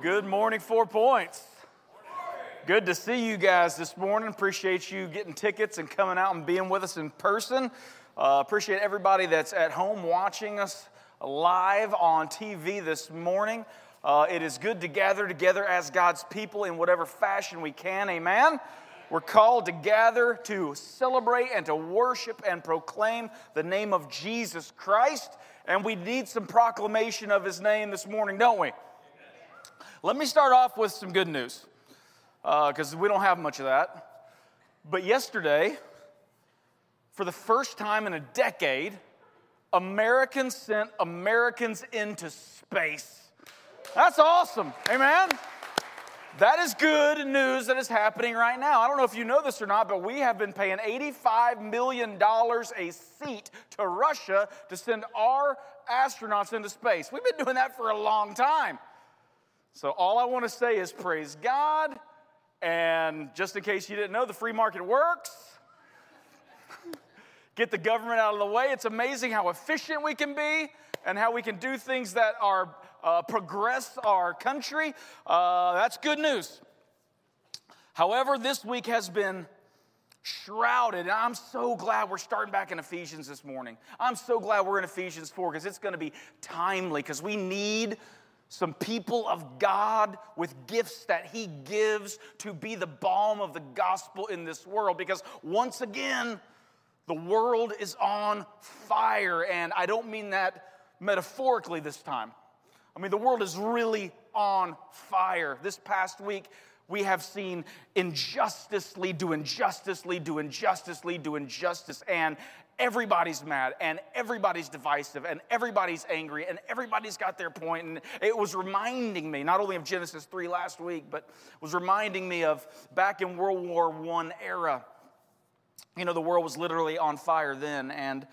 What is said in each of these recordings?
Good morning, Four Points. Good to see you guys this morning. Appreciate you getting tickets and coming out and being with us in person. Uh, appreciate everybody that's at home watching us live on TV this morning. Uh, it is good to gather together as God's people in whatever fashion we can. Amen. We're called to gather to celebrate and to worship and proclaim the name of Jesus Christ. And we need some proclamation of his name this morning, don't we? Let me start off with some good news because uh, we don't have much of that. But yesterday, for the first time in a decade, Americans sent Americans into space. That's awesome. Amen. That is good news that is happening right now. I don't know if you know this or not, but we have been paying $85 million a seat to Russia to send our astronauts into space. We've been doing that for a long time. So, all I want to say is praise God. And just in case you didn't know, the free market works. Get the government out of the way. It's amazing how efficient we can be and how we can do things that are uh, progress our country. Uh, that's good news. However, this week has been shrouded. And I'm so glad we're starting back in Ephesians this morning. I'm so glad we're in Ephesians 4 because it's going to be timely because we need some people of God with gifts that He gives to be the balm of the gospel in this world. Because once again, the world is on fire. And I don't mean that metaphorically this time. I mean, the world is really on fire. This past week, we have seen injustice lead to injustice, lead to injustice, lead to injustice, and everybody's mad and everybody's divisive and everybody's angry and everybody's got their point. and it was reminding me not only of genesis 3 last week but was reminding me of back in world war i era you know the world was literally on fire then and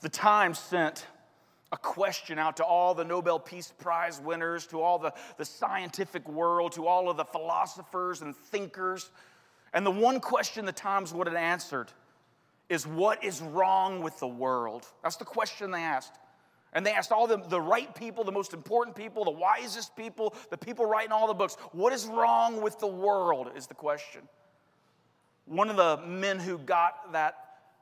the times sent a question out to all the Nobel Peace Prize winners, to all the, the scientific world, to all of the philosophers and thinkers. And the one question the Times would have answered is what is wrong with the world? That's the question they asked. And they asked all the, the right people, the most important people, the wisest people, the people writing all the books, what is wrong with the world is the question. One of the men who got that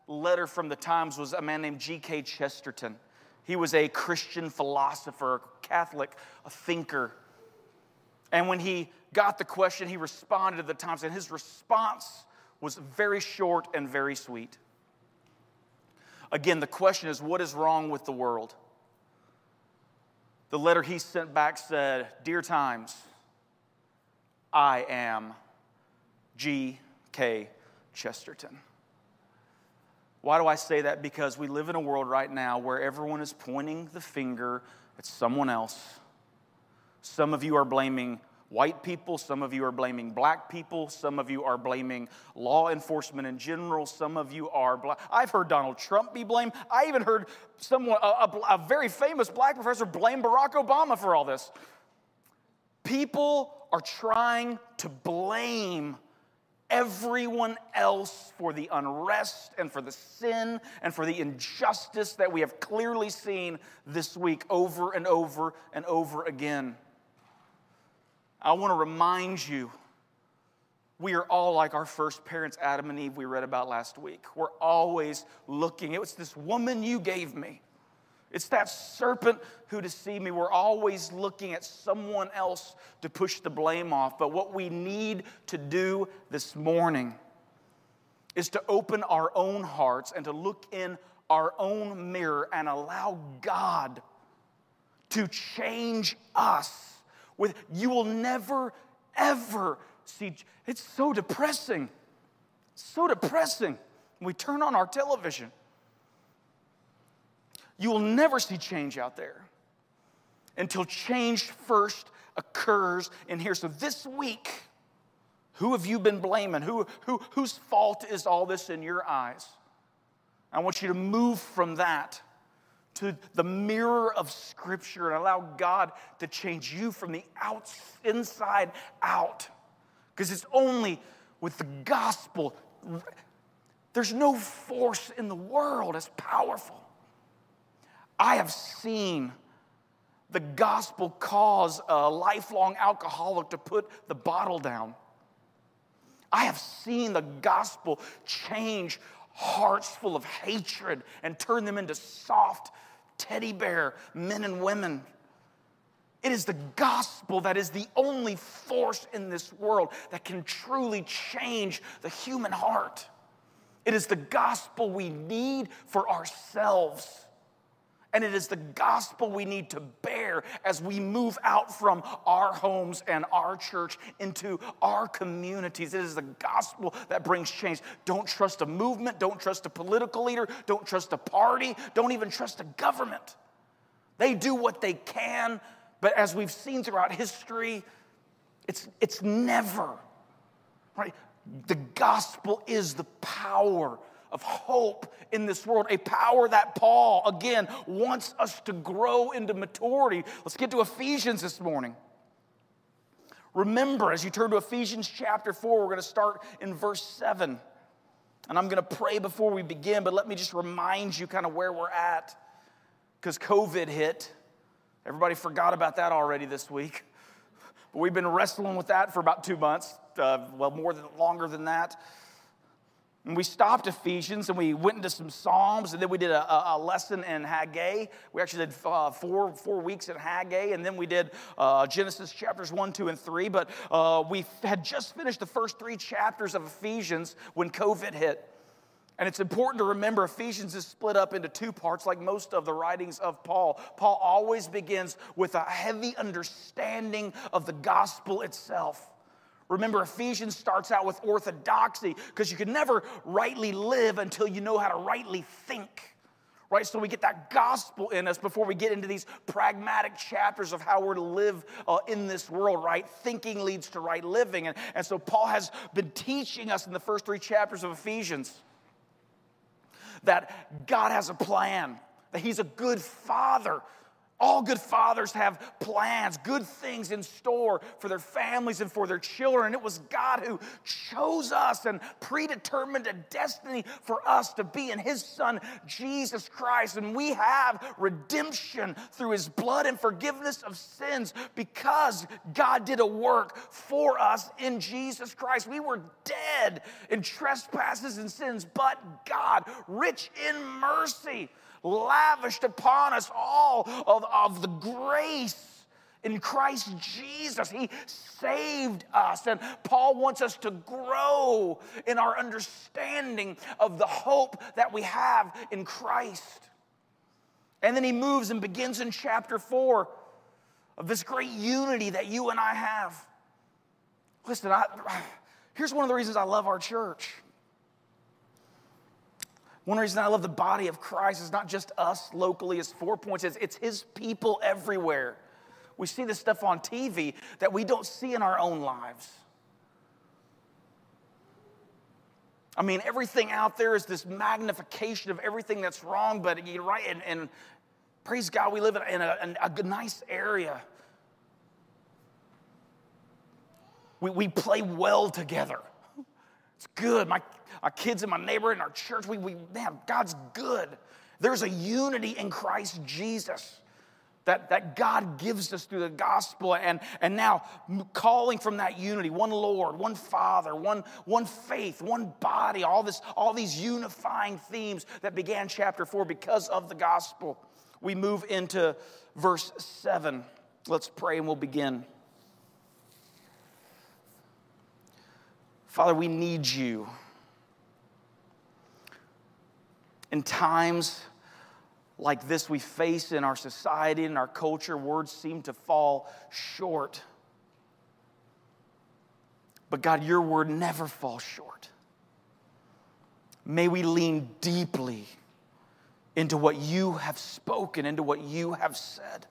letter from the Times was a man named G.K. Chesterton. He was a Christian philosopher, a Catholic, a thinker. And when he got the question, he responded to the Times, and his response was very short and very sweet. Again, the question is what is wrong with the world? The letter he sent back said, Dear Times, I am G.K. Chesterton. Why do I say that? Because we live in a world right now where everyone is pointing the finger at someone else. Some of you are blaming white people, some of you are blaming black people, some of you are blaming law enforcement in general, some of you are. Bla- I've heard Donald Trump be blamed. I even heard someone, a, a, a very famous black professor, blame Barack Obama for all this. People are trying to blame everyone else for the unrest and for the sin and for the injustice that we have clearly seen this week over and over and over again. I want to remind you we are all like our first parents, Adam and Eve, we read about last week. We're always looking. It was this woman you gave me. It's that serpent who deceived me. We're always looking at someone else to push the blame off. But what we need to do this morning is to open our own hearts and to look in our own mirror and allow God to change us. With you will never ever see it's so depressing. So depressing. we turn on our television you will never see change out there until change first occurs in here. So this week, who have you been blaming? Who, who, whose fault is all this in your eyes? I want you to move from that to the mirror of Scripture and allow God to change you from the outs, inside out. Because it's only with the gospel. There's no force in the world as powerful I have seen the gospel cause a lifelong alcoholic to put the bottle down. I have seen the gospel change hearts full of hatred and turn them into soft teddy bear men and women. It is the gospel that is the only force in this world that can truly change the human heart. It is the gospel we need for ourselves. And it is the gospel we need to bear as we move out from our homes and our church into our communities. It is the gospel that brings change. Don't trust a movement, don't trust a political leader, don't trust a party, don't even trust a government. They do what they can, but as we've seen throughout history, it's, it's never, right? The gospel is the power of hope in this world, a power that Paul, again, wants us to grow into maturity. Let's get to Ephesians this morning. Remember, as you turn to Ephesians chapter 4, we're going to start in verse 7. And I'm going to pray before we begin, but let me just remind you kind of where we're at because COVID hit. Everybody forgot about that already this week. But we've been wrestling with that for about two months, uh, well, more than longer than that. And we stopped Ephesians and we went into some Psalms, and then we did a, a lesson in Haggai. We actually did uh, four, four weeks in Haggai, and then we did uh, Genesis chapters 1, 2, and 3. But uh, we had just finished the first three chapters of Ephesians when COVID hit. And it's important to remember Ephesians is split up into two parts, like most of the writings of Paul. Paul always begins with a heavy understanding of the gospel itself. Remember, Ephesians starts out with orthodoxy because you can never rightly live until you know how to rightly think. Right? So we get that gospel in us before we get into these pragmatic chapters of how we're to live uh, in this world, right? Thinking leads to right living. And, and so Paul has been teaching us in the first three chapters of Ephesians that God has a plan, that He's a good father all good fathers have plans, good things in store for their families and for their children. It was God who chose us and predetermined a destiny for us to be in His Son, Jesus Christ. And we have redemption through His blood and forgiveness of sins because God did a work for us in Jesus Christ. We were dead in trespasses and sins, but God, rich in mercy, lavished upon us all of, of the grace in Christ Jesus. He saved us. And Paul wants us to grow in our understanding of the hope that we have in Christ. And then he moves and begins in chapter four of this great unity that you and I have. Listen, I, here's one of the reasons I love our church. One reason I love the body of Christ is not just us locally as four points, it's, it's his people everywhere. We see this stuff on TV that we don't see in our own lives. I mean, everything out there is this magnification of everything that's wrong, but you're right, and, and praise God, we live in a, in a nice area. We, we play well together. It's good. My, kids in my neighborhood, in our church, we, we, man, God's good. There's a unity in Christ Jesus that, that God gives us through the gospel. And, and now calling from that unity, one Lord, one Father, one, one faith, one body, all, this, all these unifying themes that began chapter four because of the gospel. We move into verse seven. Let's pray and we'll begin. Father, we need you. In times like this we face in our society and our culture, words seem to fall short. But God, your word never falls short. May we lean deeply into what you have spoken, into what you have said.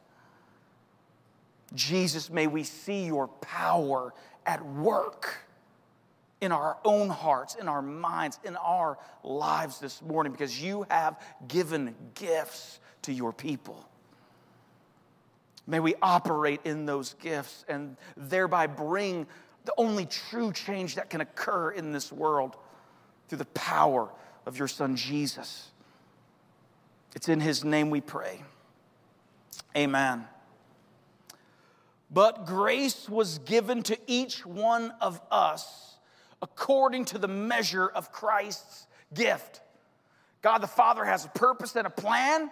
Jesus, may we see your power at work in our own hearts, in our minds, in our lives this morning because you have given gifts to your people. May we operate in those gifts and thereby bring the only true change that can occur in this world through the power of your Son Jesus. It's in His name we pray. Amen. But grace was given to each one of us according to the measure of Christ's gift. God the Father has a purpose and a plan.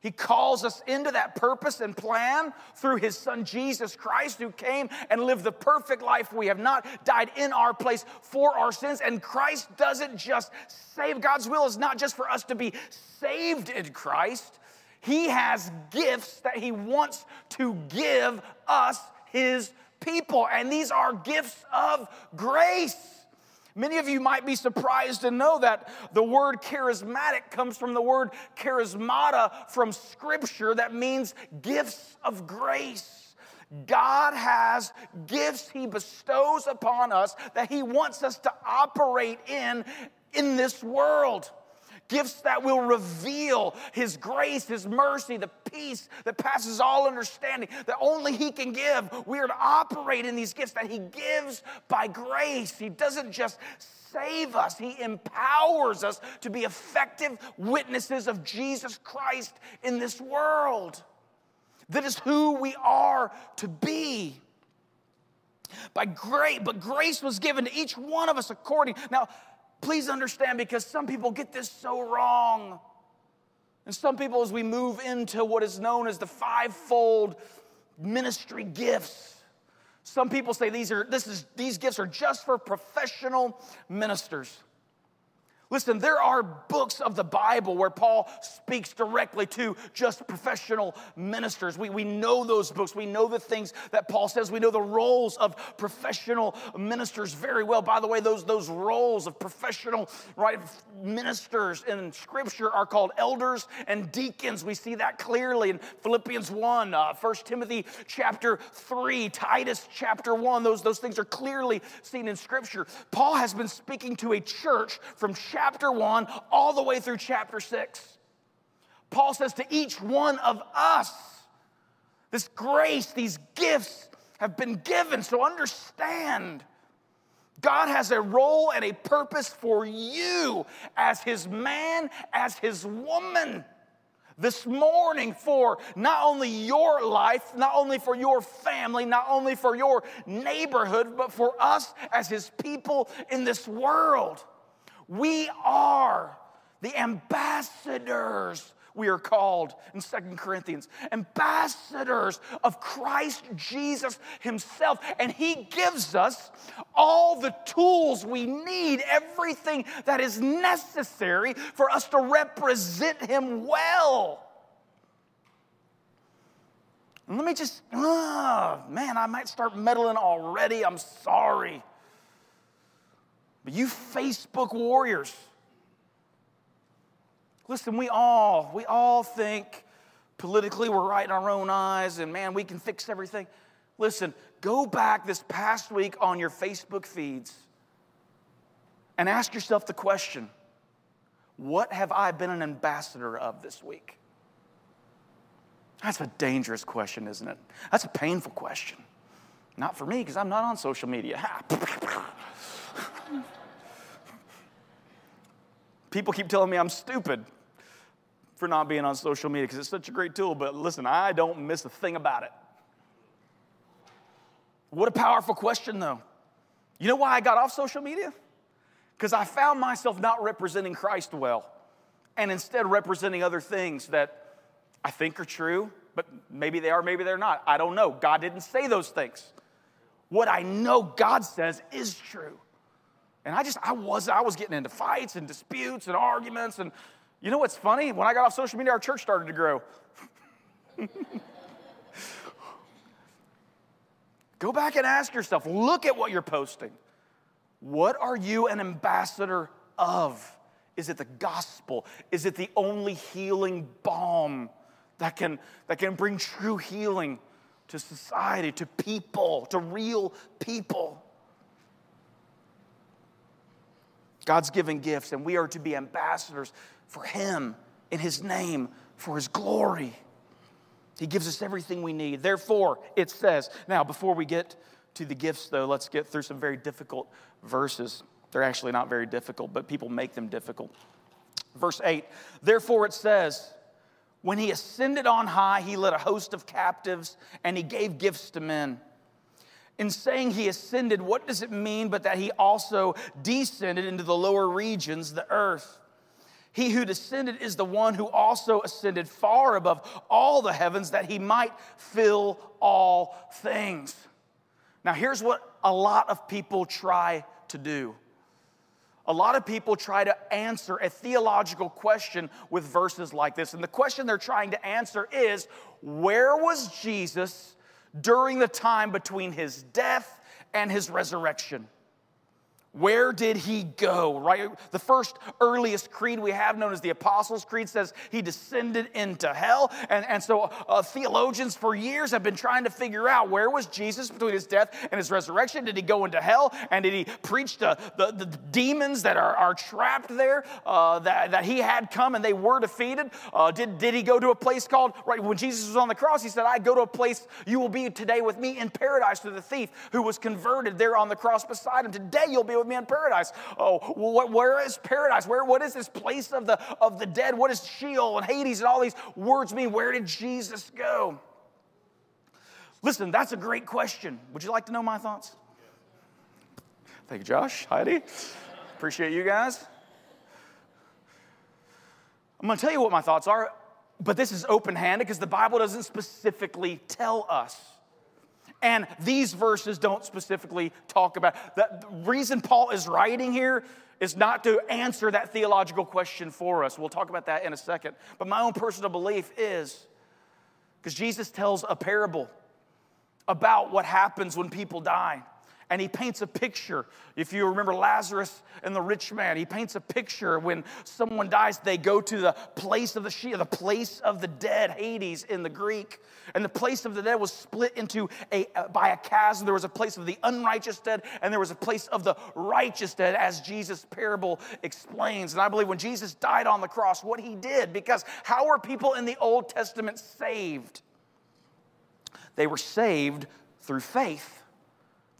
He calls us into that purpose and plan through His Son Jesus Christ, who came and lived the perfect life we have not, died in our place for our sins. And Christ doesn't just save, God's will is not just for us to be saved in Christ, He has gifts that He wants to give us, His people. And these are gifts of grace. Many of you might be surprised to know that the word charismatic comes from the word charismata from Scripture that means gifts of grace. God has gifts He bestows upon us that He wants us to operate in in this world gifts that will reveal His grace, His mercy, the peace that passes all understanding that only He can give. We are to operate in these gifts that He gives by grace. He doesn't just save us, He empowers us to be effective witnesses of Jesus Christ in this world. That is who we are to be. By grace, but grace was given to each one of us according. Now, Please understand because some people get this so wrong. And some people, as we move into what is known as the fivefold ministry gifts, some people say these, are, this is, these gifts are just for professional ministers. Listen, there are books of the Bible where Paul speaks directly to just professional ministers. We, we know those books. We know the things that Paul says. We know the roles of professional ministers very well. By the way, those, those roles of professional right, ministers in Scripture are called elders and deacons. We see that clearly in Philippians 1, uh, 1 Timothy chapter 3, Titus chapter 1. Those, those things are clearly seen in Scripture. Paul has been speaking to a church from chapter chapter 1 all the way through chapter 6. Paul says to each one of us, this grace, these gifts have been given. So understand, God has a role and a purpose for you as his man, as his woman this morning for not only your life, not only for your family, not only for your neighborhood, but for us as his people in this world. We are the ambassadors we are called in Second Corinthians, ambassadors of Christ Jesus Himself. And He gives us all the tools we need, everything that is necessary for us to represent Him well. Let me just, oh, man, I might start meddling already. I'm sorry. But you Facebook warriors, listen, we all, we all think politically we're right in our own eyes and man, we can fix everything. Listen, go back this past week on your Facebook feeds and ask yourself the question what have I been an ambassador of this week? That's a dangerous question, isn't it? That's a painful question. Not for me, because I'm not on social media. People keep telling me I'm stupid for not being on social media because it's such a great tool, but listen, I don't miss a thing about it. What a powerful question, though. You know why I got off social media? Because I found myself not representing Christ well and instead representing other things that I think are true, but maybe they are, maybe they're not. I don't know. God didn't say those things. What I know God says is true. And I just, I was, I was getting into fights and disputes and arguments. And you know what's funny? When I got off social media, our church started to grow. Go back and ask yourself look at what you're posting. What are you an ambassador of? Is it the gospel? Is it the only healing balm that can, that can bring true healing to society, to people, to real people? God's given gifts, and we are to be ambassadors for Him in His name, for His glory. He gives us everything we need. Therefore, it says, now before we get to the gifts, though, let's get through some very difficult verses. They're actually not very difficult, but people make them difficult. Verse 8, therefore it says, When he ascended on high, he led a host of captives and he gave gifts to men. In saying he ascended, what does it mean but that he also descended into the lower regions, the earth? He who descended is the one who also ascended far above all the heavens that he might fill all things. Now, here's what a lot of people try to do a lot of people try to answer a theological question with verses like this. And the question they're trying to answer is where was Jesus during the time between his death and his resurrection? Where did he go? Right? The first earliest creed we have, known as the Apostles' Creed, says he descended into hell. And, and so uh, theologians for years have been trying to figure out where was Jesus between his death and his resurrection? Did he go into hell? And did he preach to the, the demons that are, are trapped there uh, that, that he had come and they were defeated? Uh, did, did he go to a place called, right, when Jesus was on the cross, he said, I go to a place you will be today with me in paradise to the thief who was converted there on the cross beside him. Today you'll be with me in paradise. Oh, where is paradise? Where, what is this place of the, of the dead? What does Sheol and Hades and all these words mean? Where did Jesus go? Listen, that's a great question. Would you like to know my thoughts? Thank you, Josh, Heidi. Appreciate you guys. I'm going to tell you what my thoughts are, but this is open handed because the Bible doesn't specifically tell us. And these verses don't specifically talk about that. The reason Paul is writing here is not to answer that theological question for us. We'll talk about that in a second. But my own personal belief is because Jesus tells a parable about what happens when people die and he paints a picture. If you remember Lazarus and the rich man, he paints a picture when someone dies, they go to the place of the Sheol, the place of the dead, Hades in the Greek. And the place of the dead was split into a uh, by a chasm. There was a place of the unrighteous dead, and there was a place of the righteous dead, as Jesus' parable explains. And I believe when Jesus died on the cross, what he did, because how were people in the Old Testament saved? They were saved through faith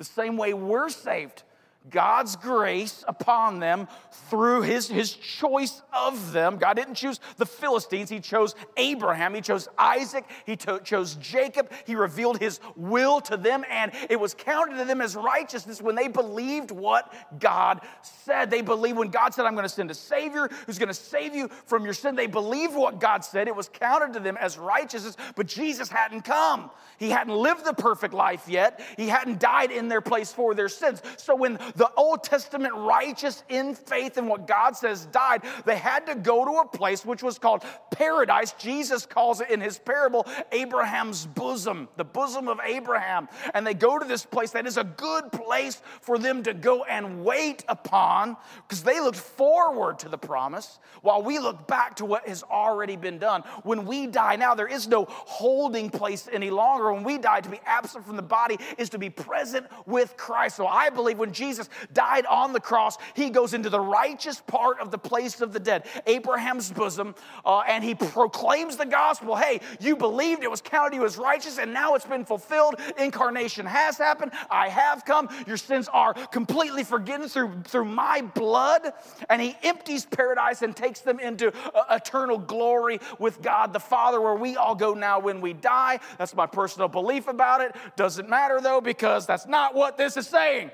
the same way we're saved. God's grace upon them through his, his choice of them. God didn't choose the Philistines, He chose Abraham, He chose Isaac, He to, chose Jacob. He revealed His will to them, and it was counted to them as righteousness when they believed what God said. They believed when God said, I'm going to send a Savior who's going to save you from your sin. They believed what God said. It was counted to them as righteousness, but Jesus hadn't come. He hadn't lived the perfect life yet, He hadn't died in their place for their sins. So when the Old Testament righteous in faith in what God says died, they had to go to a place which was called paradise. Jesus calls it in his parable Abraham's bosom, the bosom of Abraham. And they go to this place that is a good place for them to go and wait upon because they looked forward to the promise while we look back to what has already been done. When we die now, there is no holding place any longer. When we die, to be absent from the body is to be present with Christ. So I believe when Jesus Jesus died on the cross, he goes into the righteous part of the place of the dead, Abraham's bosom, uh, and he proclaims the gospel. Hey, you believed, it was counted you as righteous, and now it's been fulfilled. Incarnation has happened. I have come. Your sins are completely forgiven through, through my blood. And he empties paradise and takes them into uh, eternal glory with God the Father, where we all go now when we die. That's my personal belief about it. Doesn't matter though, because that's not what this is saying.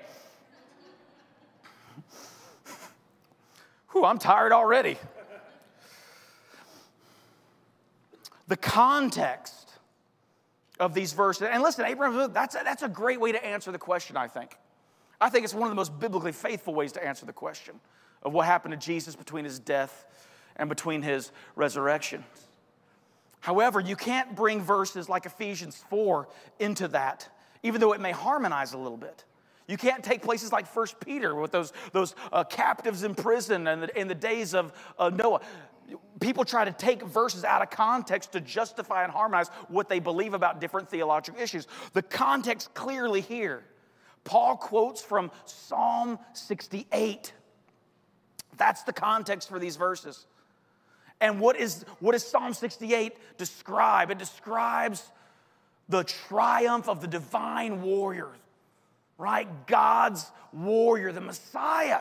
Whew, I'm tired already. the context of these verses, and listen, Abraham, that's a, that's a great way to answer the question, I think. I think it's one of the most biblically faithful ways to answer the question of what happened to Jesus between his death and between his resurrection. However, you can't bring verses like Ephesians 4 into that, even though it may harmonize a little bit. You can't take places like First Peter with those, those uh, captives in prison and in the days of uh, Noah. People try to take verses out of context to justify and harmonize what they believe about different theological issues. The context clearly here. Paul quotes from Psalm 68. That's the context for these verses. And what is what does Psalm 68 describe? It describes the triumph of the divine warrior, right? God's warrior, the Messiah,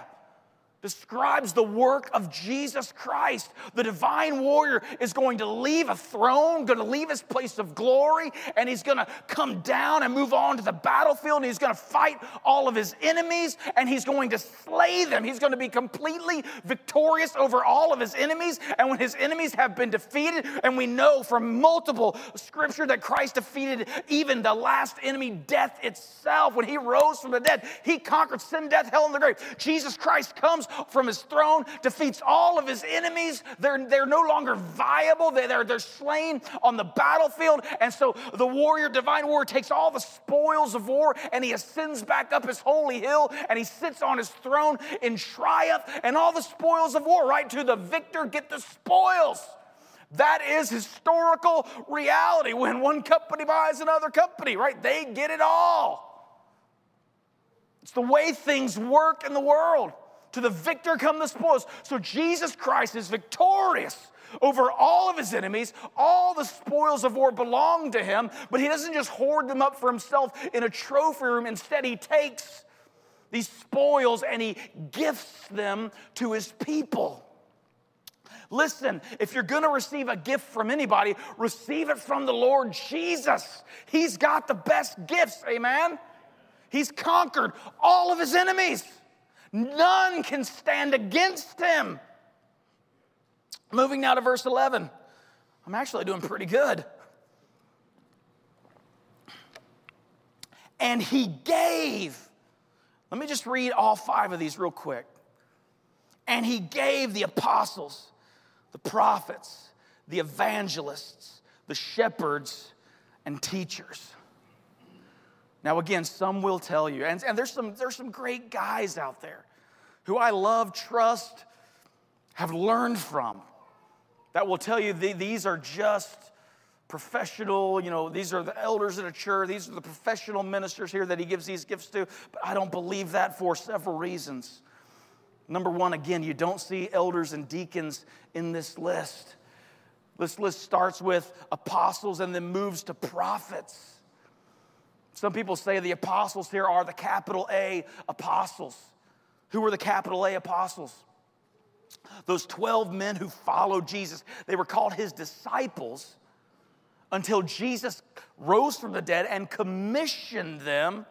describes the work of Jesus Christ. The divine warrior is going to leave a throne, going to leave his place of glory, and he's going to come down and move on to the battlefield, and he's going to fight all of his enemies, and he's going to slay them. He's going to be completely victorious over all of his enemies. And when his enemies have been defeated, and we know from multiple scripture that Christ defeated even the last enemy, death itself, when he rose from the dead, he conquered sin, death, hell, and the grave. Jesus Christ comes from his throne, defeats all of his enemies. They're, they're no longer viable, they, they're, they're slain on the battlefield. And so the warrior, divine warrior, takes all the spoils of war and he ascends back up his holy hill and he sits on his throne in triumph. And all the spoils of war, right? To the victor, get the spoils. That is historical reality. When one company buys another company, right? They get it all. It's the way things work in the world. To the victor come the spoils. So Jesus Christ is victorious over all of his enemies. All the spoils of war belong to him, but he doesn't just hoard them up for himself in a trophy room. Instead, he takes these spoils and he gifts them to his people. Listen, if you're gonna receive a gift from anybody, receive it from the Lord Jesus. He's got the best gifts, amen? He's conquered all of his enemies. None can stand against him. Moving now to verse 11. I'm actually doing pretty good. And he gave. Let me just read all five of these real quick. And he gave the apostles, the prophets, the evangelists, the shepherds, and teachers. Now, again, some will tell you, and, and there's, some, there's some great guys out there who I love, trust, have learned from that will tell you these are just professional, you know, these are the elders in a church, these are the professional ministers here that he gives these gifts to. But I don't believe that for several reasons. Number one, again, you don't see elders and deacons in this list. This list starts with apostles and then moves to prophets. Some people say the apostles here are the capital A apostles. Who were the capital A apostles? Those 12 men who followed Jesus. They were called his disciples until Jesus rose from the dead and commissioned them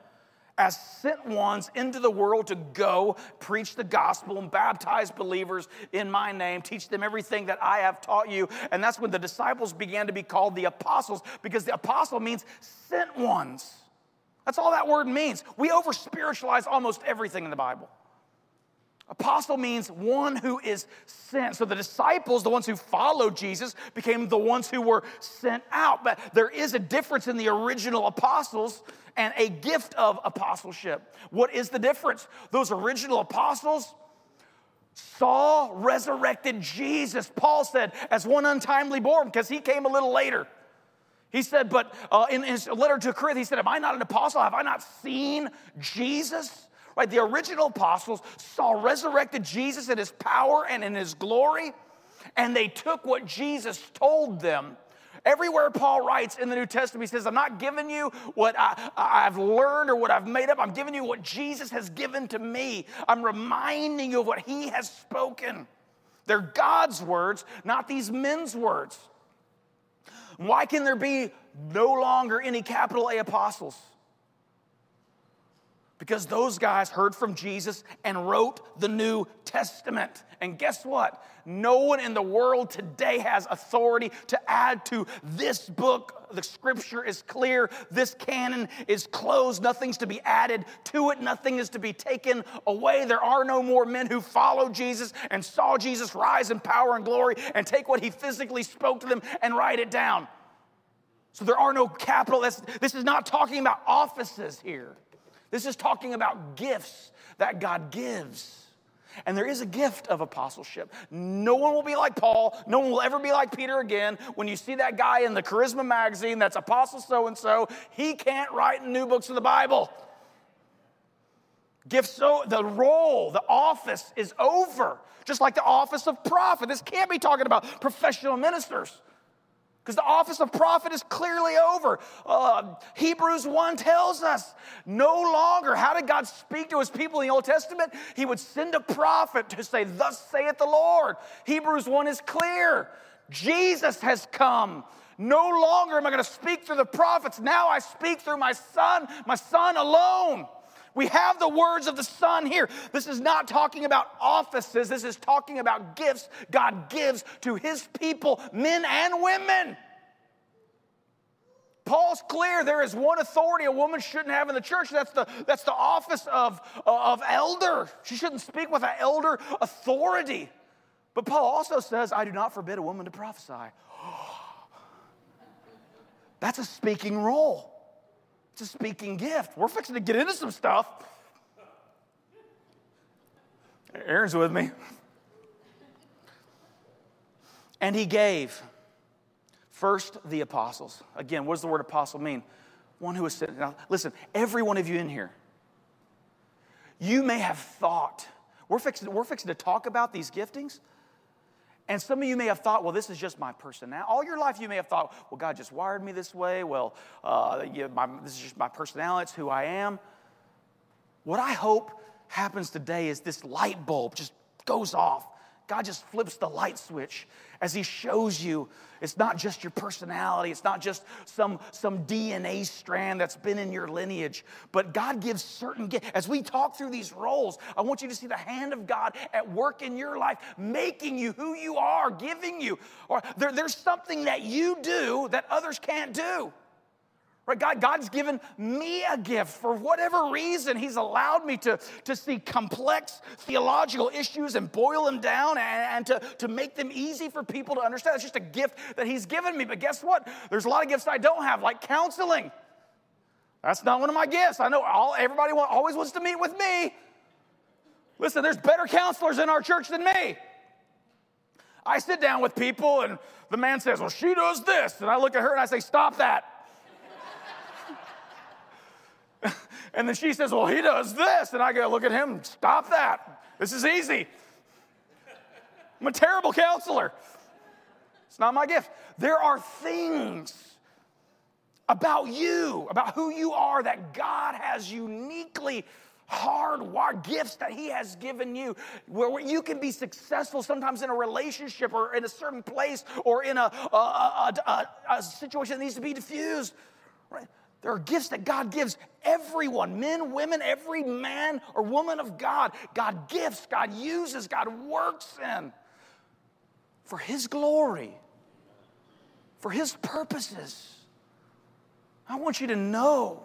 as sent ones into the world to go preach the gospel and baptize believers in my name, teach them everything that I have taught you. And that's when the disciples began to be called the apostles because the apostle means sent ones. That's all that word means. We over spiritualize almost everything in the Bible. Apostle means one who is sent. So the disciples, the ones who followed Jesus, became the ones who were sent out. But there is a difference in the original apostles and a gift of apostleship. What is the difference? Those original apostles saw resurrected Jesus. Paul said, as one untimely born, because he came a little later. He said, but uh, in his letter to Corinth, he said, Am I not an apostle? Have I not seen Jesus? Right? The original apostles saw resurrected Jesus in his power and in his glory, and they took what Jesus told them. Everywhere Paul writes in the New Testament, he says, I'm not giving you what I, have learned or what I've made up. I'm giving you what Jesus has given to me. I'm reminding you of what he has spoken. They're God's words, not these men's words. Why can there be no longer any capital A apostles? Because those guys heard from Jesus and wrote the New Testament. And guess what? No one in the world today has authority to add to this book. The scripture is clear. This canon is closed. Nothing's to be added to it, nothing is to be taken away. There are no more men who followed Jesus and saw Jesus rise in power and glory and take what he physically spoke to them and write it down. So there are no capital. This is not talking about offices here. This is talking about gifts that God gives. And there is a gift of apostleship. No one will be like Paul. No one will ever be like Peter again. When you see that guy in the Charisma magazine that's apostle so and so, he can't write new books of the Bible. Gifts, so the role, the office is over. Just like the office of prophet. This can't be talking about professional ministers. Because the office of prophet is clearly over. Uh, Hebrews 1 tells us no longer. How did God speak to his people in the Old Testament? He would send a prophet to say, Thus saith the Lord. Hebrews 1 is clear. Jesus has come. No longer am I going to speak through the prophets. Now I speak through my son, my son alone. We have the words of the Son here. This is not talking about offices, this is talking about gifts God gives to His people, men and women. Paul's clear there is one authority a woman shouldn't have in the church. That's the, that's the office of, of elder. She shouldn't speak with an elder authority. But Paul also says, I do not forbid a woman to prophesy. That's a speaking role. It's a speaking gift. We're fixing to get into some stuff. Aaron's with me. And he gave first the apostles. Again, what does the word apostle mean? One who is sent. Now, listen, every one of you in here, you may have thought, we're fixing, we're fixing to talk about these giftings. And some of you may have thought, well, this is just my personality. All your life, you may have thought, well, God just wired me this way. Well, uh, know, my, this is just my personality. It's who I am. What I hope happens today is this light bulb just goes off. God just flips the light switch as He shows you it's not just your personality, it's not just some, some DNA strand that's been in your lineage, but God gives certain gifts. As we talk through these roles, I want you to see the hand of God at work in your life, making you who you are, giving you. Or there, there's something that you do that others can't do. Right? God, God's given me a gift for whatever reason. He's allowed me to, to see complex theological issues and boil them down and, and to, to make them easy for people to understand. It's just a gift that He's given me. But guess what? There's a lot of gifts I don't have, like counseling. That's not one of my gifts. I know all, everybody want, always wants to meet with me. Listen, there's better counselors in our church than me. I sit down with people and the man says, Well, she does this. And I look at her and I say, Stop that. And then she says, Well, he does this. And I go, Look at him, stop that. This is easy. I'm a terrible counselor. It's not my gift. There are things about you, about who you are, that God has uniquely hardwired gifts that He has given you, where you can be successful sometimes in a relationship or in a certain place or in a, a, a, a, situation that needs to be diffused. Right? There are gifts that God gives everyone men, women, every man or woman of God. God gifts, God uses, God works in for His glory, for His purposes. I want you to know.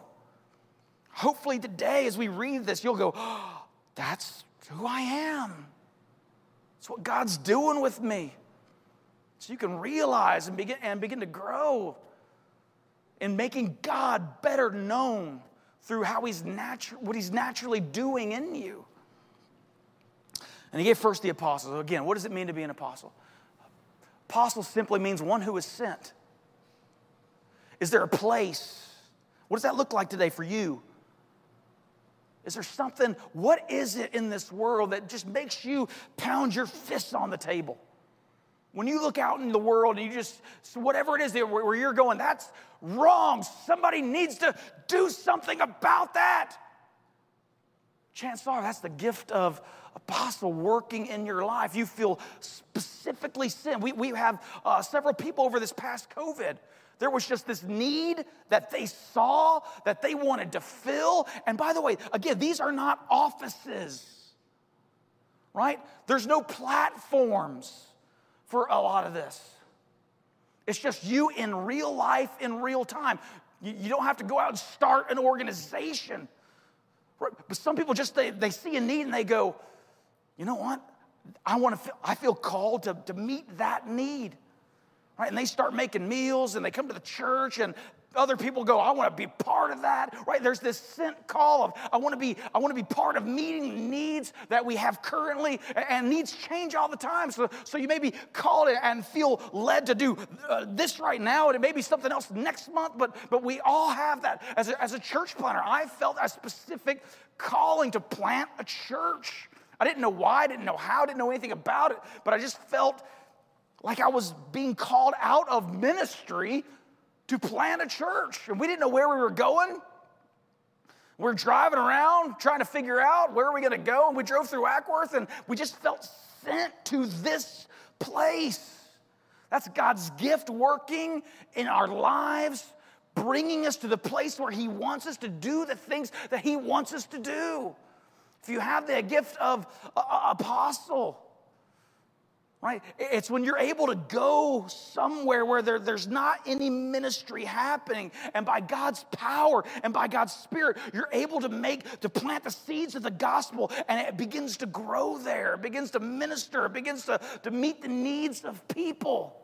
Hopefully, today, as we read this, you'll go, oh, That's who I am. It's what God's doing with me. So you can realize and begin, and begin to grow in making God better known through how he's natu- what he's naturally doing in you. And he gave first the apostles. Again, what does it mean to be an apostle? Apostle simply means one who is sent. Is there a place? What does that look like today for you? Is there something, what is it in this world that just makes you pound your fists on the table? When you look out in the world and you just, whatever it is where you're going, that's wrong. Somebody needs to do something about that. Chances are that's the gift of apostle working in your life. You feel specifically sin. We, we have uh, several people over this past COVID. There was just this need that they saw, that they wanted to fill. And by the way, again, these are not offices, right? There's no platforms for a lot of this. It's just you in real life, in real time. You, don't have to go out and start an organization. But some people just, they, they see a need and they go, you know what? I want to feel, I feel called to, to meet that need. Right? And they start making meals and they come to the church and other people go, I want to be part of that, right? There's this sent call of, I want to be, I want to be part of meeting needs that we have currently, and needs change all the time. So, so you may be called and feel led to do uh, this right now, and it may be something else next month, but, but we all have that. As a, as a church planter, I felt a specific calling to plant a church. I didn't know why, I didn't know how, I didn't know anything about it, but I just felt like I was being called out of ministry to plant a church. And we didn't know where we were going. We're driving around trying to figure out where are we going to go. And we drove through Acworth and we just felt sent to this place. That's God's gift working in our lives, bringing us to the place where He wants us to do the things that He wants us to do. If you have the gift of apostle, right? It's when you're able to go somewhere where there, there's not any ministry happening, and by God's power and by God's Spirit, you're able to make, to plant the seeds of the gospel, and it begins to grow there, it begins to minister, it begins to, to meet the needs of people.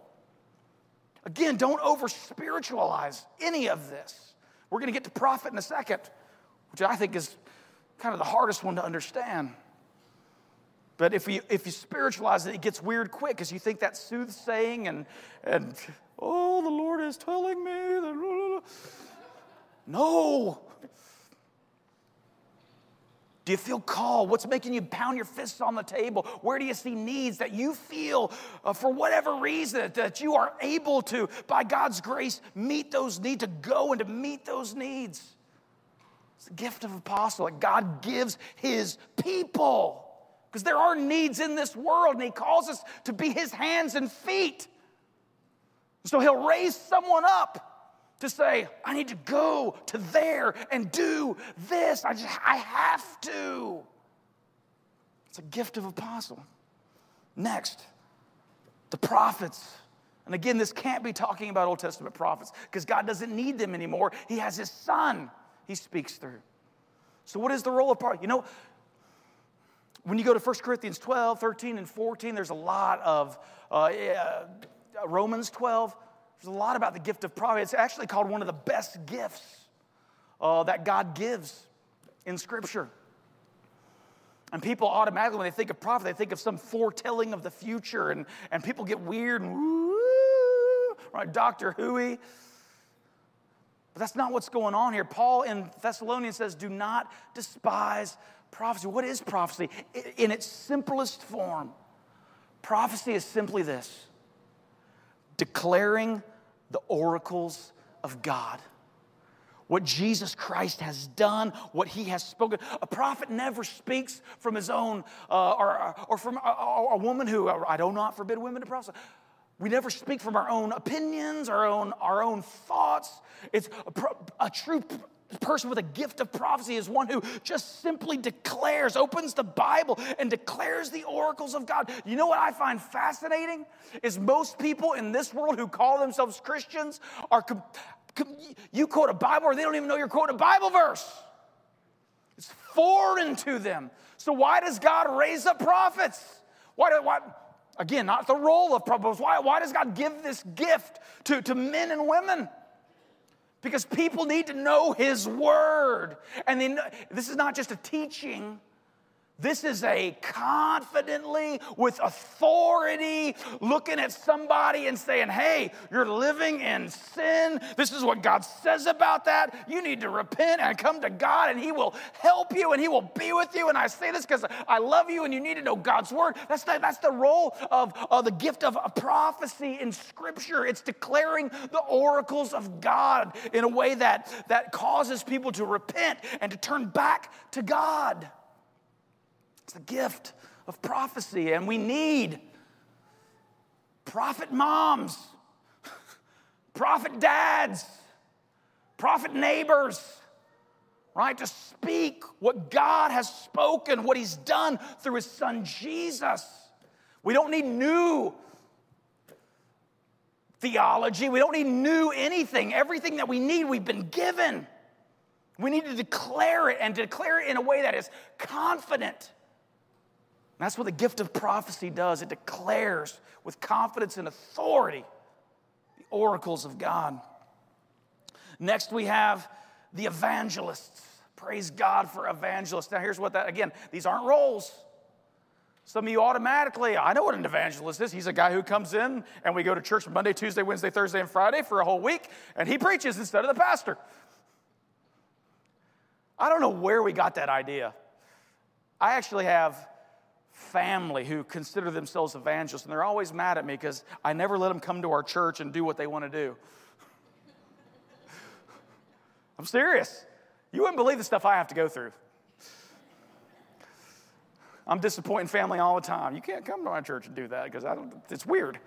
Again, don't over spiritualize any of this. We're going to get to prophet in a second, which I think is kind of the hardest one to understand. But if you, if you spiritualize it, it gets weird quick because you think that's soothsaying and, and, oh, the Lord is telling me. That, no. Do you feel called? What's making you pound your fists on the table? Where do you see needs that you feel, uh, for whatever reason, that you are able to, by God's grace, meet those needs, to go and to meet those needs? It's the gift of apostle that God gives his people because there are needs in this world, and He calls us to be His hands and feet. So He'll raise someone up to say, I need to go to there and do this. I just, I have to. It's a gift of apostle. Next, the prophets. And again, this can't be talking about Old Testament prophets because God doesn't need them anymore. He has His Son He speaks through. So, what is the role of prophet? You know, when you go to 1 Corinthians 12, 13, and 14, there's a lot of, uh, Romans 12, there's a lot about the gift of prophecy. It's actually called one of the best gifts uh, that God gives in Scripture. And people automatically, when they think of prophet, they think of some foretelling of the future, and, and people get weird and woo, right? Dr. Huey. But that's not what's going on here. Paul in Thessalonians says, Do not despise prophecy. What is prophecy? In its simplest form, prophecy is simply this declaring the oracles of God. What Jesus Christ has done, what he has spoken. A prophet never speaks from his own, uh, or, or from a, a, woman who, I do not forbid women to prophesy. We never speak from our own opinions, our own, our own thoughts. It's a, a true person with a gift of prophecy is one who just simply declares, opens the Bible and declares the oracles of God. You know what I find fascinating? Is most people in this world who call themselves Christians are, you quote a Bible or they don't even know you're quoting a Bible verse. It's foreign to them. So why does God raise up prophets? Why, do, why again, not the role of prophets. Why, why does God give this gift to, to men and women? Because people need to know His Word. And they know, this is not just a teaching, this is a confidently, with authority, looking at somebody and saying, Hey, you're living in sin. This is what God says about that. You need to repent and come to God, and He will help you and He will be with you. And I say this because I love you and you need to know God's word. That's the, that's the role of, of the gift of prophecy in Scripture. It's declaring the oracles of God in a way that, that causes people to repent and to turn back to God. It's the gift of prophecy, and we need prophet moms, prophet dads, prophet neighbors, right? To speak what God has spoken, what He's done through His Son Jesus. We don't need new theology, we don't need new anything. Everything that we need, we've been given. We need to declare it and declare it in a way that is confident that's what the gift of prophecy does it declares with confidence and authority the oracles of God. Next, we have the evangelists. Praise God for evangelists. Now, here's what that, again, these aren't roles. Some of you automatically, I know what an evangelist is. He's a guy who comes in and we go to church Monday, Tuesday, Wednesday, Thursday, and Friday for a whole week, and he preaches instead of the pastor. I don't know where we got that idea. I actually have family who consider themselves evangelists, and they're always mad at me because I never let them come to our church and do what they want to do. I'm serious. You wouldn't believe the stuff I have to go through. I'm disappointing family all the time. You can't come to my church and do that because I don't, it's weird.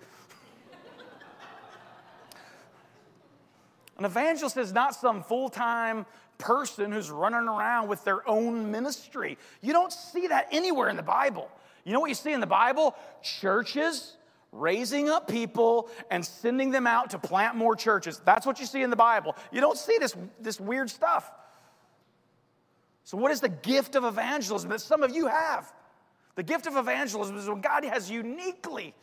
An evangelist is not some full time person who's running around with their own ministry. You don't see that anywhere in the Bible. You know what you see in the Bible? Churches raising up people and sending them out to plant more churches. That's what you see in the Bible. You don't see this, this weird stuff. So, what is the gift of evangelism that some of you have? The gift of evangelism is when God has uniquely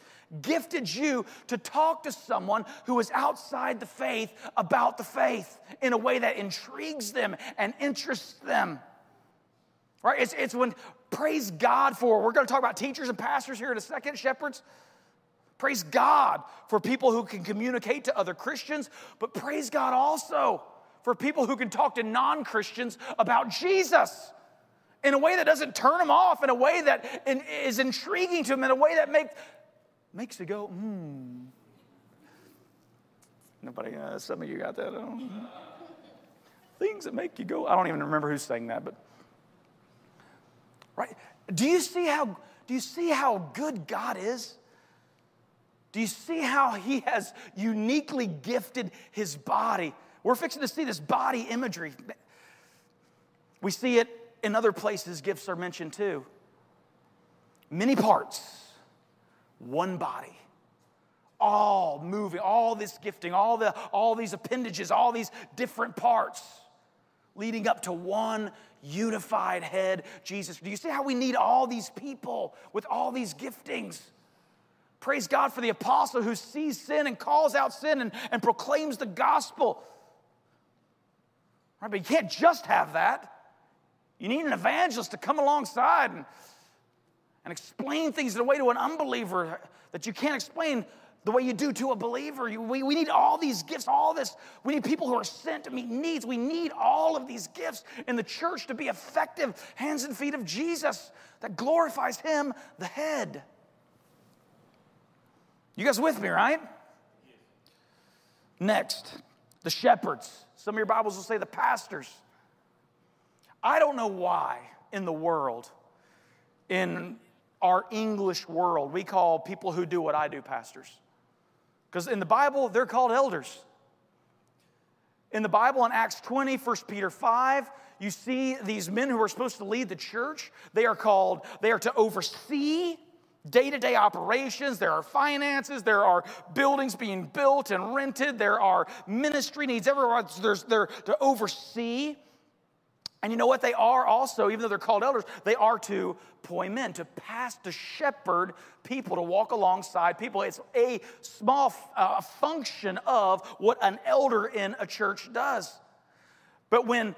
gifted you to talk to someone who is outside the faith about the faith in a way that intrigues them and interests them. Right? It's, it's when, praise God for, we're going to talk about teachers and pastors here in a second, shepherds. Praise God for people who can communicate to other Christians, but praise God also for people who can talk to non Christians about Jesus in a way that doesn't turn them off, in a way that is intriguing to them, in a way that makes, makes you go, hmm. Nobody, uh, some of you got that. Things that make you go. I don't even remember who's saying that, but right. Do you see how? Do you see how good God is? Do you see how He has uniquely gifted His body? We're fixing to see this body imagery. We see it in other places. Gifts are mentioned too. Many parts one body. All moving all this gifting all the all these appendages all these different parts leading up to one unified head jesus. Do you see how we need all these people with all these giftings? Praise god for the apostle who sees sin and calls out sin and, and proclaims the gospel. Right but you can't just have that. You need an evangelist to come alongside and and explain things in a way to an unbeliever that you can't explain the way you do to a believer. We, we need all these gifts, all this. We need people who are sent to meet needs. We need all of these gifts in the church to be effective hands and feet of Jesus that glorifies Him, the head. You guys with me, right? Next, the shepherds. Some of your Bibles will say the pastors. I don't know why in the world, in our English world, we call people who do what I do pastors. Because in the Bible, they're called elders. In the Bible, in Acts 20, 1 Peter 5, you see these men who are supposed to lead the church. They are called, they are to oversee day to day operations. There are finances. There are buildings being built and rented. There are ministry needs everywhere. There's, they're to oversee. And you know what they are also, even though they're called elders, they are to poimen, to pass, to shepherd people, to walk alongside people. It's a small uh, function of what an elder in a church does. But when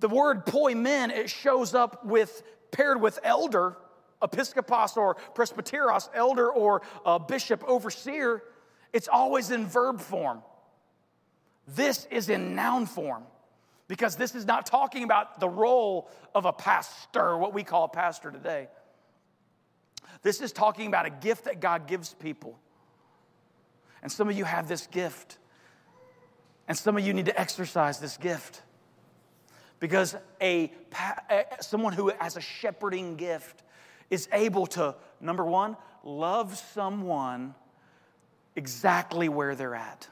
the word poimen, it shows up with paired with elder, episkopos or presbyteros, elder or uh, bishop, overseer, it's always in verb form. This is in noun form because this is not talking about the role of a pastor, what we call a pastor today. This is talking about a gift that God gives people. And some of you have this gift. And some of you need to exercise this gift. Because a, someone who has a shepherding gift is able to, number one, love someone exactly where they're at.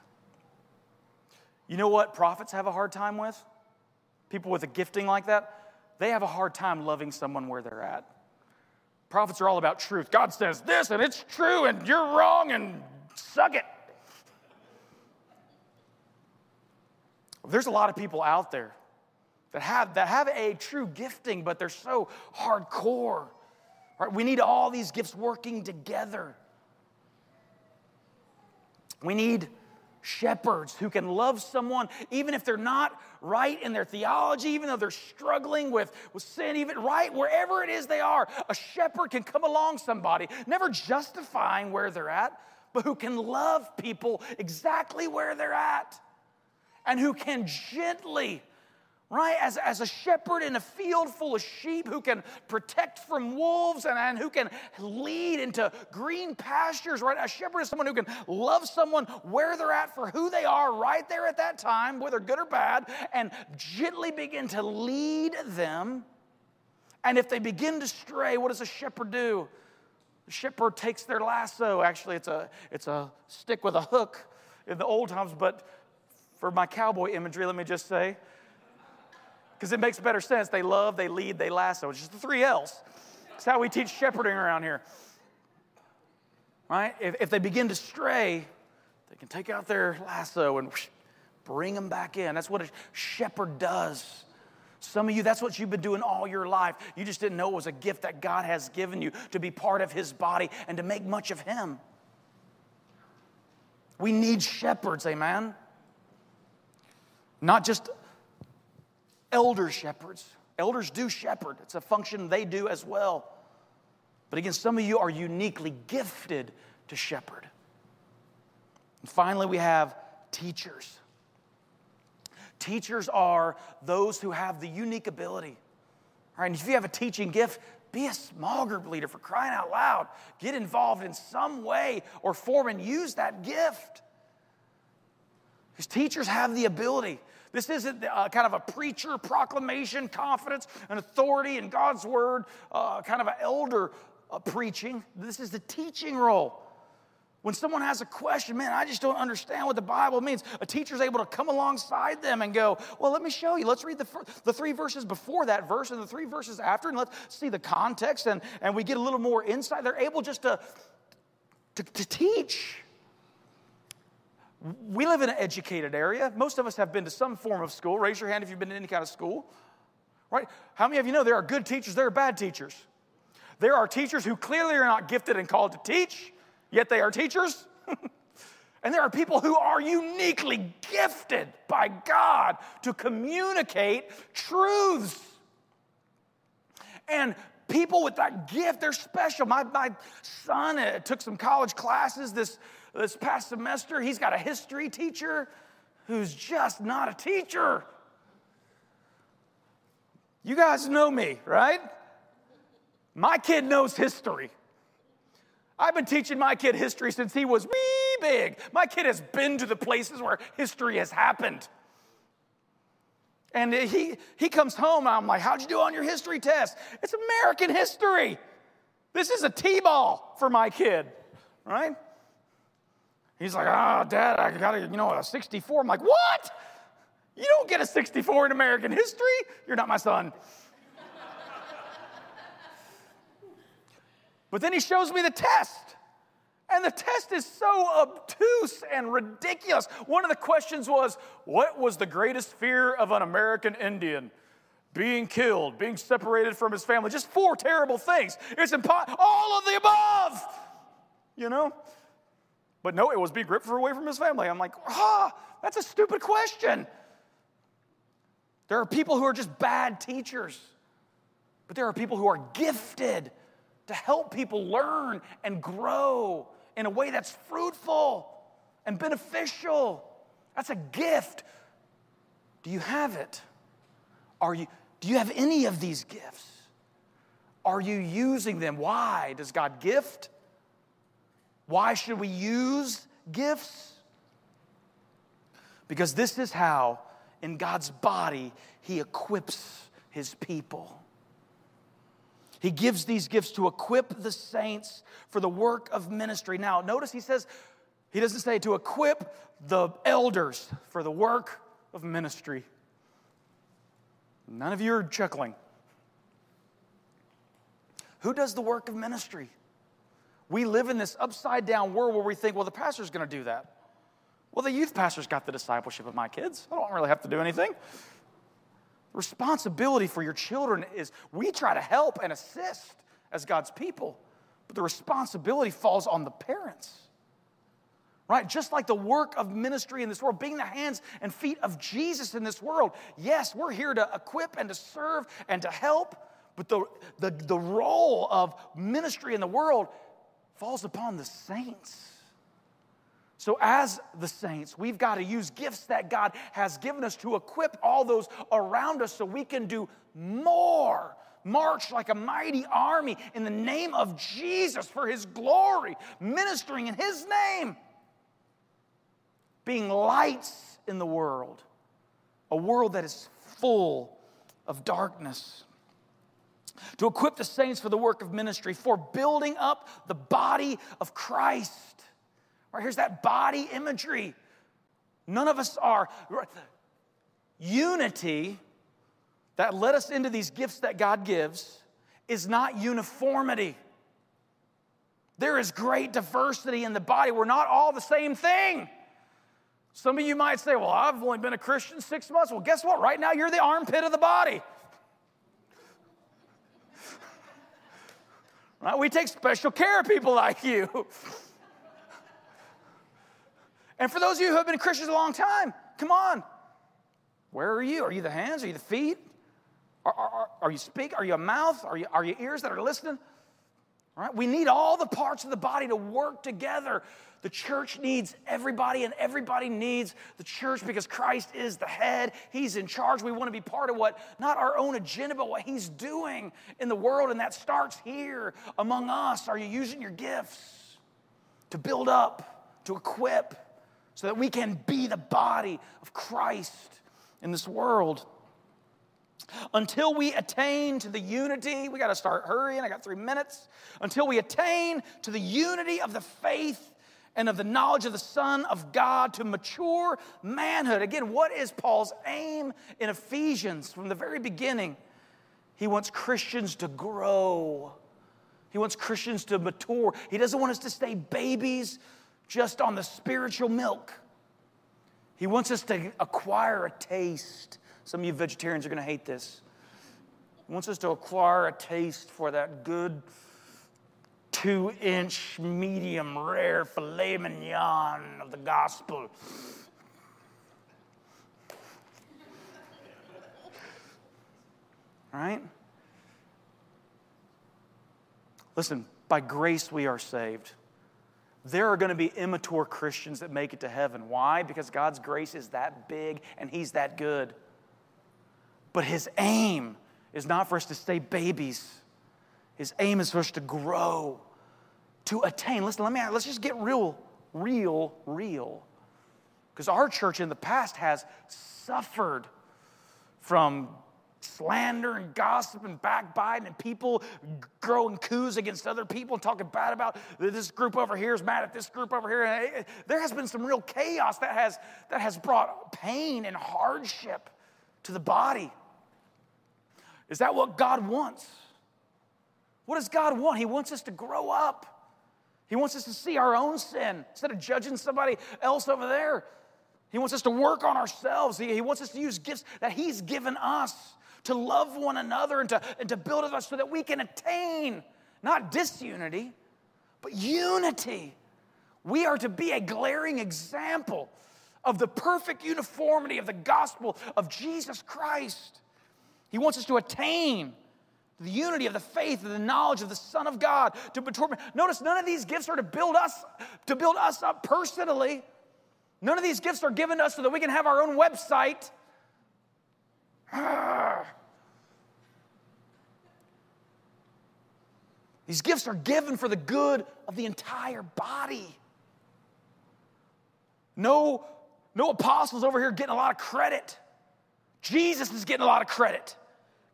You know what prophets have a hard time with? People with a gifting like that, they have a hard time loving someone where they're at. Prophets are all about truth. God says this and it's true and you're wrong and suck it. There's a lot of people out there that have, that have a true gifting, but they're so hardcore. Right? We need all these gifts working together. We need shepherds who can love someone even if they're not right in their theology, even though they're struggling with, with sin, even right wherever it is they are. A shepherd can come along somebody, never justifying where they're at, but who can love people exactly where they're at and who can gently right? As, as a shepherd in a field full of sheep who can protect from wolves and, and who can lead into green pastures, right? A shepherd is someone who can love someone where they're at for who they are right there at that time, whether good or bad, and gently begin to lead them. And if they begin to stray, what does a shepherd do? The shepherd takes their lasso. Actually, it's a, it's a stick with a hook in the old times, but for my cowboy imagery, let me just say, because it makes better sense. They love, they lead, they lasso. It's just the three L's. It's how we teach shepherding around here. Right? If, if they begin to stray, they can take out their lasso and whoosh, bring them back in. That's what a shepherd does. Some of you, that's what you've been doing all your life. You just didn't know it was a gift that God has given you to be part of His body and to make much of Him. We need shepherds, amen? Not just elder shepherds. Elders do shepherd, it's a function they do as well. But again, some of you are uniquely gifted to shepherd. And finally, we have teachers. Teachers are those who have the unique ability. All right, and if you have a teaching gift, be a small group leader for crying out loud. Get involved in some way or form and use that gift. Because teachers have the ability. This isn't uh, kind of a preacher proclamation, confidence, and authority in God's word, uh, kind of an elder uh, preaching. This is the teaching role. When someone has a question, man, I just don't understand what the Bible means. A teacher's able to come alongside them and go, well, let me show you. Let's read the, the three verses before that verse and the three verses after, and let's see the context, and, and we get a little more insight. They're able just to, to, to teach. We live in an educated area. Most of us have been to some form of school. Raise your hand if you've been to any kind of school. Right? How many of you know there are good teachers, there are bad teachers? There are teachers who clearly are not gifted and called to teach yet they are teachers. and there are people who are uniquely gifted by God to communicate truths. And people with that gift, they're special. My, my son uh, took some college classes this, this past semester. He's got a history teacher who's just not a teacher. You guys know me, right? My kid knows history. I've been teaching my kid history since he was wee big. My kid has been to the places where history has happened. And he, he comes home, I'm like, How'd you do on your history test? It's American history. This is a T ball for my kid, right? He's like, Oh, dad, I got a, you know, a 64. I'm like, What? You don't get a 64 in American history. You're not my son. But then he shows me the test. And the test is so obtuse and ridiculous. One of the questions was What was the greatest fear of an American Indian? Being killed, being separated from his family. Just four terrible things. It's impossible. All of the above, you know? But no, it was being ripped away from his family. I'm like, ah, that's a stupid question. There are people who are just bad teachers, but there are people who are gifted to help people learn and grow in a way that's fruitful and beneficial. That's a gift. Do you have it? Are you, do you have any of these gifts? Are you using them? Why does God gift? Why should we use gifts? Because this is how, in God's body, He equips His people. He gives these gifts to equip the saints for the work of ministry. Now, notice he says, he doesn't say to equip the elders for the work of ministry. None of you are chuckling. Who does the work of ministry? We live in this upside down world where we think, well, the pastor's going to do that. Well, the youth pastor's got the discipleship of my kids. I don't really have to do anything responsibility for your children is we try to help and assist as God's people, but the responsibility falls on the parents. Right? Just like the work of ministry in this world, being the hands and feet of Jesus in this world. Yes, we're here to equip and to serve and to help, but the, the, the role of ministry in the world falls upon the saints. So, as the saints, we've got to use gifts that God has given us to equip all those around us so we can do more. March like a mighty army in the name of Jesus for his glory, ministering in his name, being lights in the world, a world that is full of darkness to equip the saints for the work of ministry, for building up the body of Christ Right, here's that body imagery. None of us are. Unity that led us into these gifts that God gives is not uniformity. There is great diversity in the body. We're not all the same thing. Some of you might say, Well, I've only been a Christian six months. Well, guess what? Right now, you're the armpit of the body. Right? We take special care of people like you. And for those of you who have been Christians a long time, come on. Where are you? Are you the hands? Are you the feet? Are, are, are you speak? Are you a mouth? Are you, are you ears that are listening? We need all the parts of the body to work together. The church needs everybody, and everybody needs the church because Christ is the head. He's in charge. We want to be part of what, not our own agenda, but what He's doing in the world, and that starts here among us. Are you using your gifts to build up, to equip? so that we can be the body of Christ in this world. Until we attain to the unity, we got to start hurrying. I got three minutes. Until we attain to the unity of the faith and of the knowledge of the Son of God to mature manhood. Again, what is Paul's aim in Ephesians from the very beginning? He wants Christians to grow. He wants Christians to mature. He doesn't want us to stay babies just on the spiritual milk. He wants us to acquire a taste. Some of you vegetarians are going to hate this. He wants us to acquire a taste for that good two inch medium rare filet mignon of the gospel. Right? Listen, by grace we are saved there are going to be immature Christians that make it to heaven. Why? Because God's grace is that big and He's that good. But His aim is not for us to stay babies, His aim is for us to grow, to attain. Listen, let me, let's just get real, real, real. Because our church in the past has suffered from slander and gossip and backbiting and people growing coups against other people and talking bad about this group over here is mad at this group over here. There has been some real chaos that has, that has brought pain and hardship to the body. Is that what God wants? What does God want? He wants us to grow up. He wants us to see our own sin instead of judging somebody else over there. He wants us to work on ourselves. He, he wants us to use gifts that He's given us to love one another and to, and to build us so that we can attain not disunity, but unity. We are to be a glaring example of the perfect uniformity of the gospel of Jesus Christ. He wants us to attain the unity of the faith and the knowledge of the Son of God to mature. Notice none of these gifts are to build us to build us up personally. None of these gifts are given to us so that we can have our own website These gifts are given for the good of the entire body. No, no apostles over here getting a lot of credit. Jesus is getting a lot of credit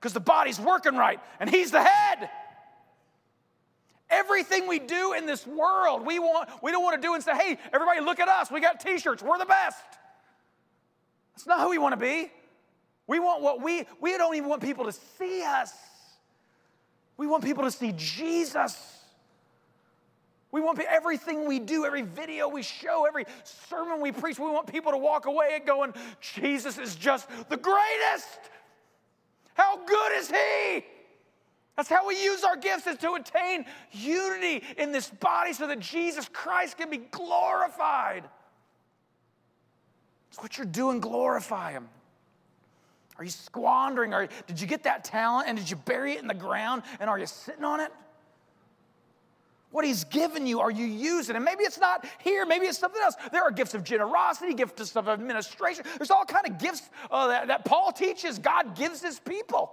because the body's working right and he's the head. Everything we do in this world, we, want, we don't want to do and say, hey, everybody look at us. We got t shirts. We're the best. That's not who we want to be. We want what we, we don't even want people to see us. We want people to see Jesus. We want everything we do, every video we show, every sermon we preach, we want people to walk away and going, Jesus is just the greatest. How good is he? That's how we use our gifts is to attain unity in this body so that Jesus Christ can be glorified. It's what you're doing, glorify him. Are you squandering? Or did you get that talent and did you bury it in the ground and are you sitting on it? What he's given you, are you using? And maybe it's not here, maybe it's something else. There are gifts of generosity, gifts of administration. There's all kind of gifts uh, that, that Paul teaches God gives his people.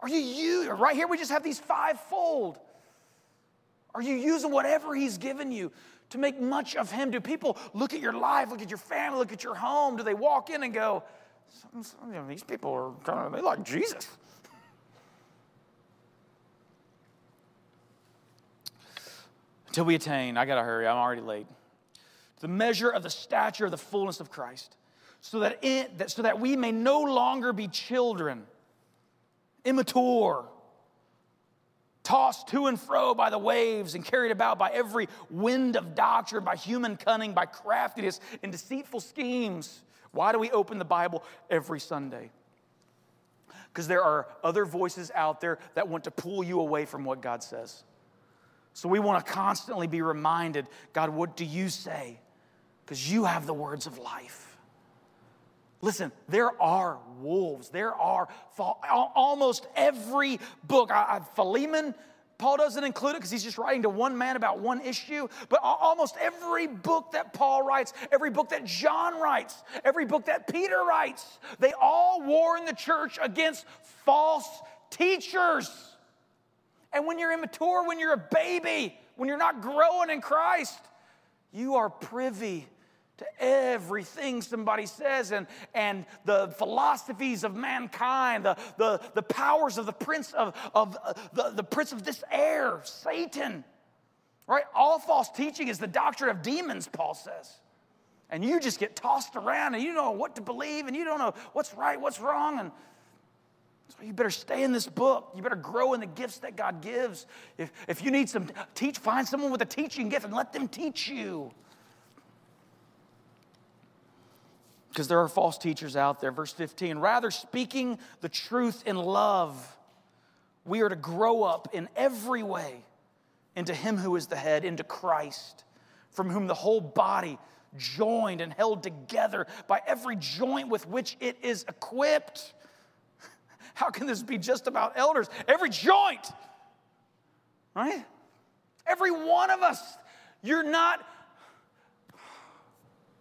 Are you you right here? We just have these fivefold. Are you using whatever he's given you to make much of him? Do people look at your life, look at your family, look at your home? Do they walk in and go, these people are kind of, they like Jesus? Until we attain, I gotta hurry, I'm already late. The measure of the stature of the fullness of Christ, so that, it, that, so that we may no longer be children, immature, tossed to and fro by the waves and carried about by every wind of doctrine, by human cunning, by craftiness and deceitful schemes. Why do we open the Bible every Sunday? Because there are other voices out there that want to pull you away from what God says. So we want to constantly be reminded God, what do you say? Because you have the words of life. Listen, there are wolves. There are almost every book. Philemon, Paul doesn't include it because he's just writing to one man about one issue. But almost every book that Paul writes, every book that John writes, every book that Peter writes, they all warn the church against false teachers. And when you're immature, when you're a baby, when you're not growing in Christ, you are privy to everything somebody says and, and the philosophies of mankind, the, the, the powers of the prince of, of uh, the, the prince of this air, Satan. Right? All false teaching is the doctrine of demons, Paul says. And you just get tossed around and you don't know what to believe and you don't know what's right, what's wrong. And so you better stay in this book. You better grow in the gifts that God gives. If, if you need some teach, find someone with a teaching gift and let them teach you. Because there are false teachers out there. Verse 15, rather speaking the truth in love, we are to grow up in every way into Him who is the head, into Christ, from whom the whole body, joined and held together by every joint with which it is equipped how can this be just about elders? Every joint, right? Every one of us. You're not.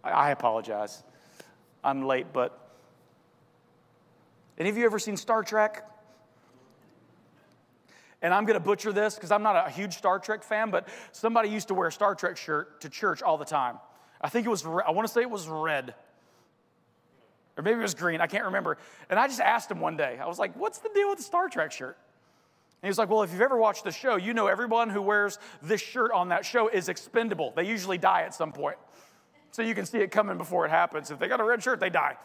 I apologize. I'm late, but any of you ever seen Star Trek? And I'm going to butcher this because I'm not a huge Star Trek fan, but somebody used to wear a Star Trek shirt to church all the time. I think it was, I want to say it was red. Or maybe it was green, I can't remember. And I just asked him one day, I was like, what's the deal with the Star Trek shirt? And he was like, well, if you've ever watched the show, you know everyone who wears this shirt on that show is expendable. They usually die at some point. So you can see it coming before it happens. If they got a red shirt, they die.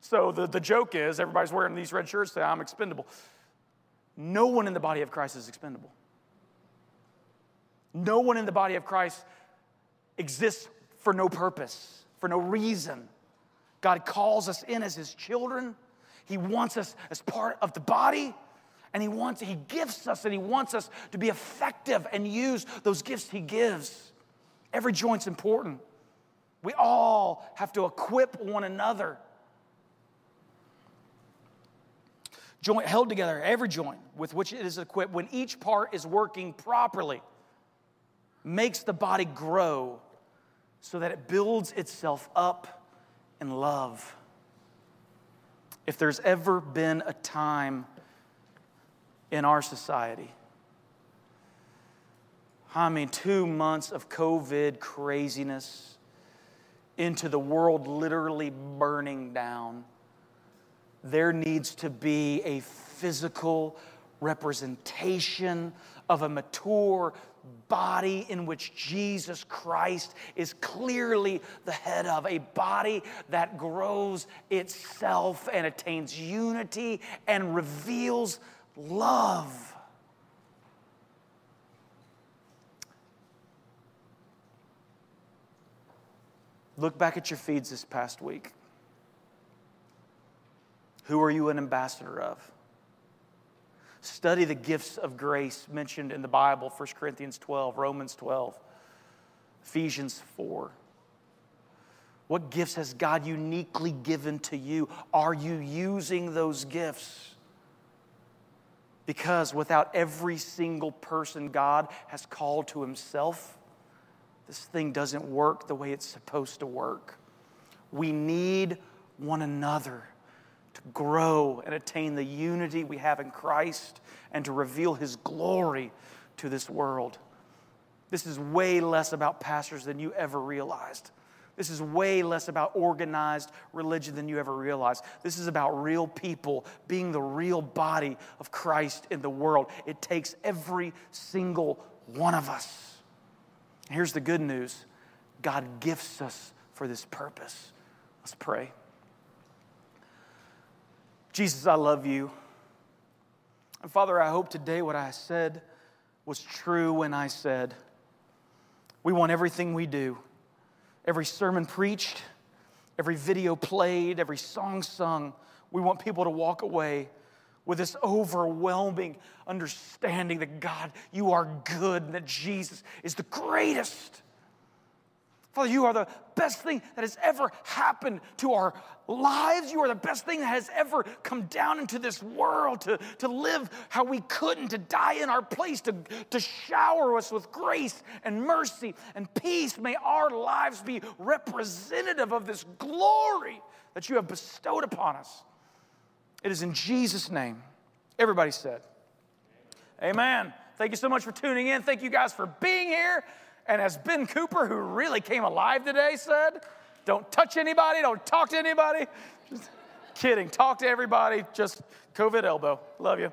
So the, the joke is everybody's wearing these red shirts, I'm expendable. No one in the body of Christ is expendable. No one in the body of Christ exists for no purpose, for no reason. God calls us in as his children. He wants us as part of the body. And he wants, he gifts us and he wants us to be effective and use those gifts he gives. Every joint's important. We all have to equip one another. Joint held together, every joint with which it is equipped, when each part is working properly, makes the body grow so that it builds itself up and love. If there's ever been a time in our society, I mean, two months of COVID craziness into the world literally burning down, there needs to be a physical representation of a mature body in which Jesus Christ is clearly the head of, a body that grows itself and attains unity and reveals love. Look back at your feeds this past week. Who are you an ambassador of? Study the gifts of grace mentioned in the Bible 1 Corinthians 12, Romans 12, Ephesians 4. What gifts has God uniquely given to you? Are you using those gifts? Because without every single person God has called to Himself, this thing doesn't work the way it's supposed to work. We need one another to grow and attain the unity we have in Christ and to reveal His glory to this world. This is way less about pastors than you ever realized. This is way less about organized religion than you ever realized. This is about real people being the real body of Christ in the world. It takes every single one of us. Here's the good news God gifts us for this purpose. Let's pray. Jesus, I love you. And Father, I hope today what I said was true when I said, we want everything we do, every sermon preached, every video played, every song sung, we want people to walk away with this overwhelming understanding that God, you are good and that Jesus is the greatest. Father, you are the best thing that has ever happened to our lives. You are the best thing that has ever come down into this world to, to live how we couldn't, to die in our place, to, to shower us with grace and mercy and peace. May our lives be representative of this glory that you have bestowed upon us. It is in Jesus' name. Everybody said, Amen. Thank you so much for tuning in. Thank you guys for being here. And as Ben Cooper, who really came alive today, said, don't touch anybody, don't talk to anybody. Just kidding, talk to everybody, just COVID elbow. Love you.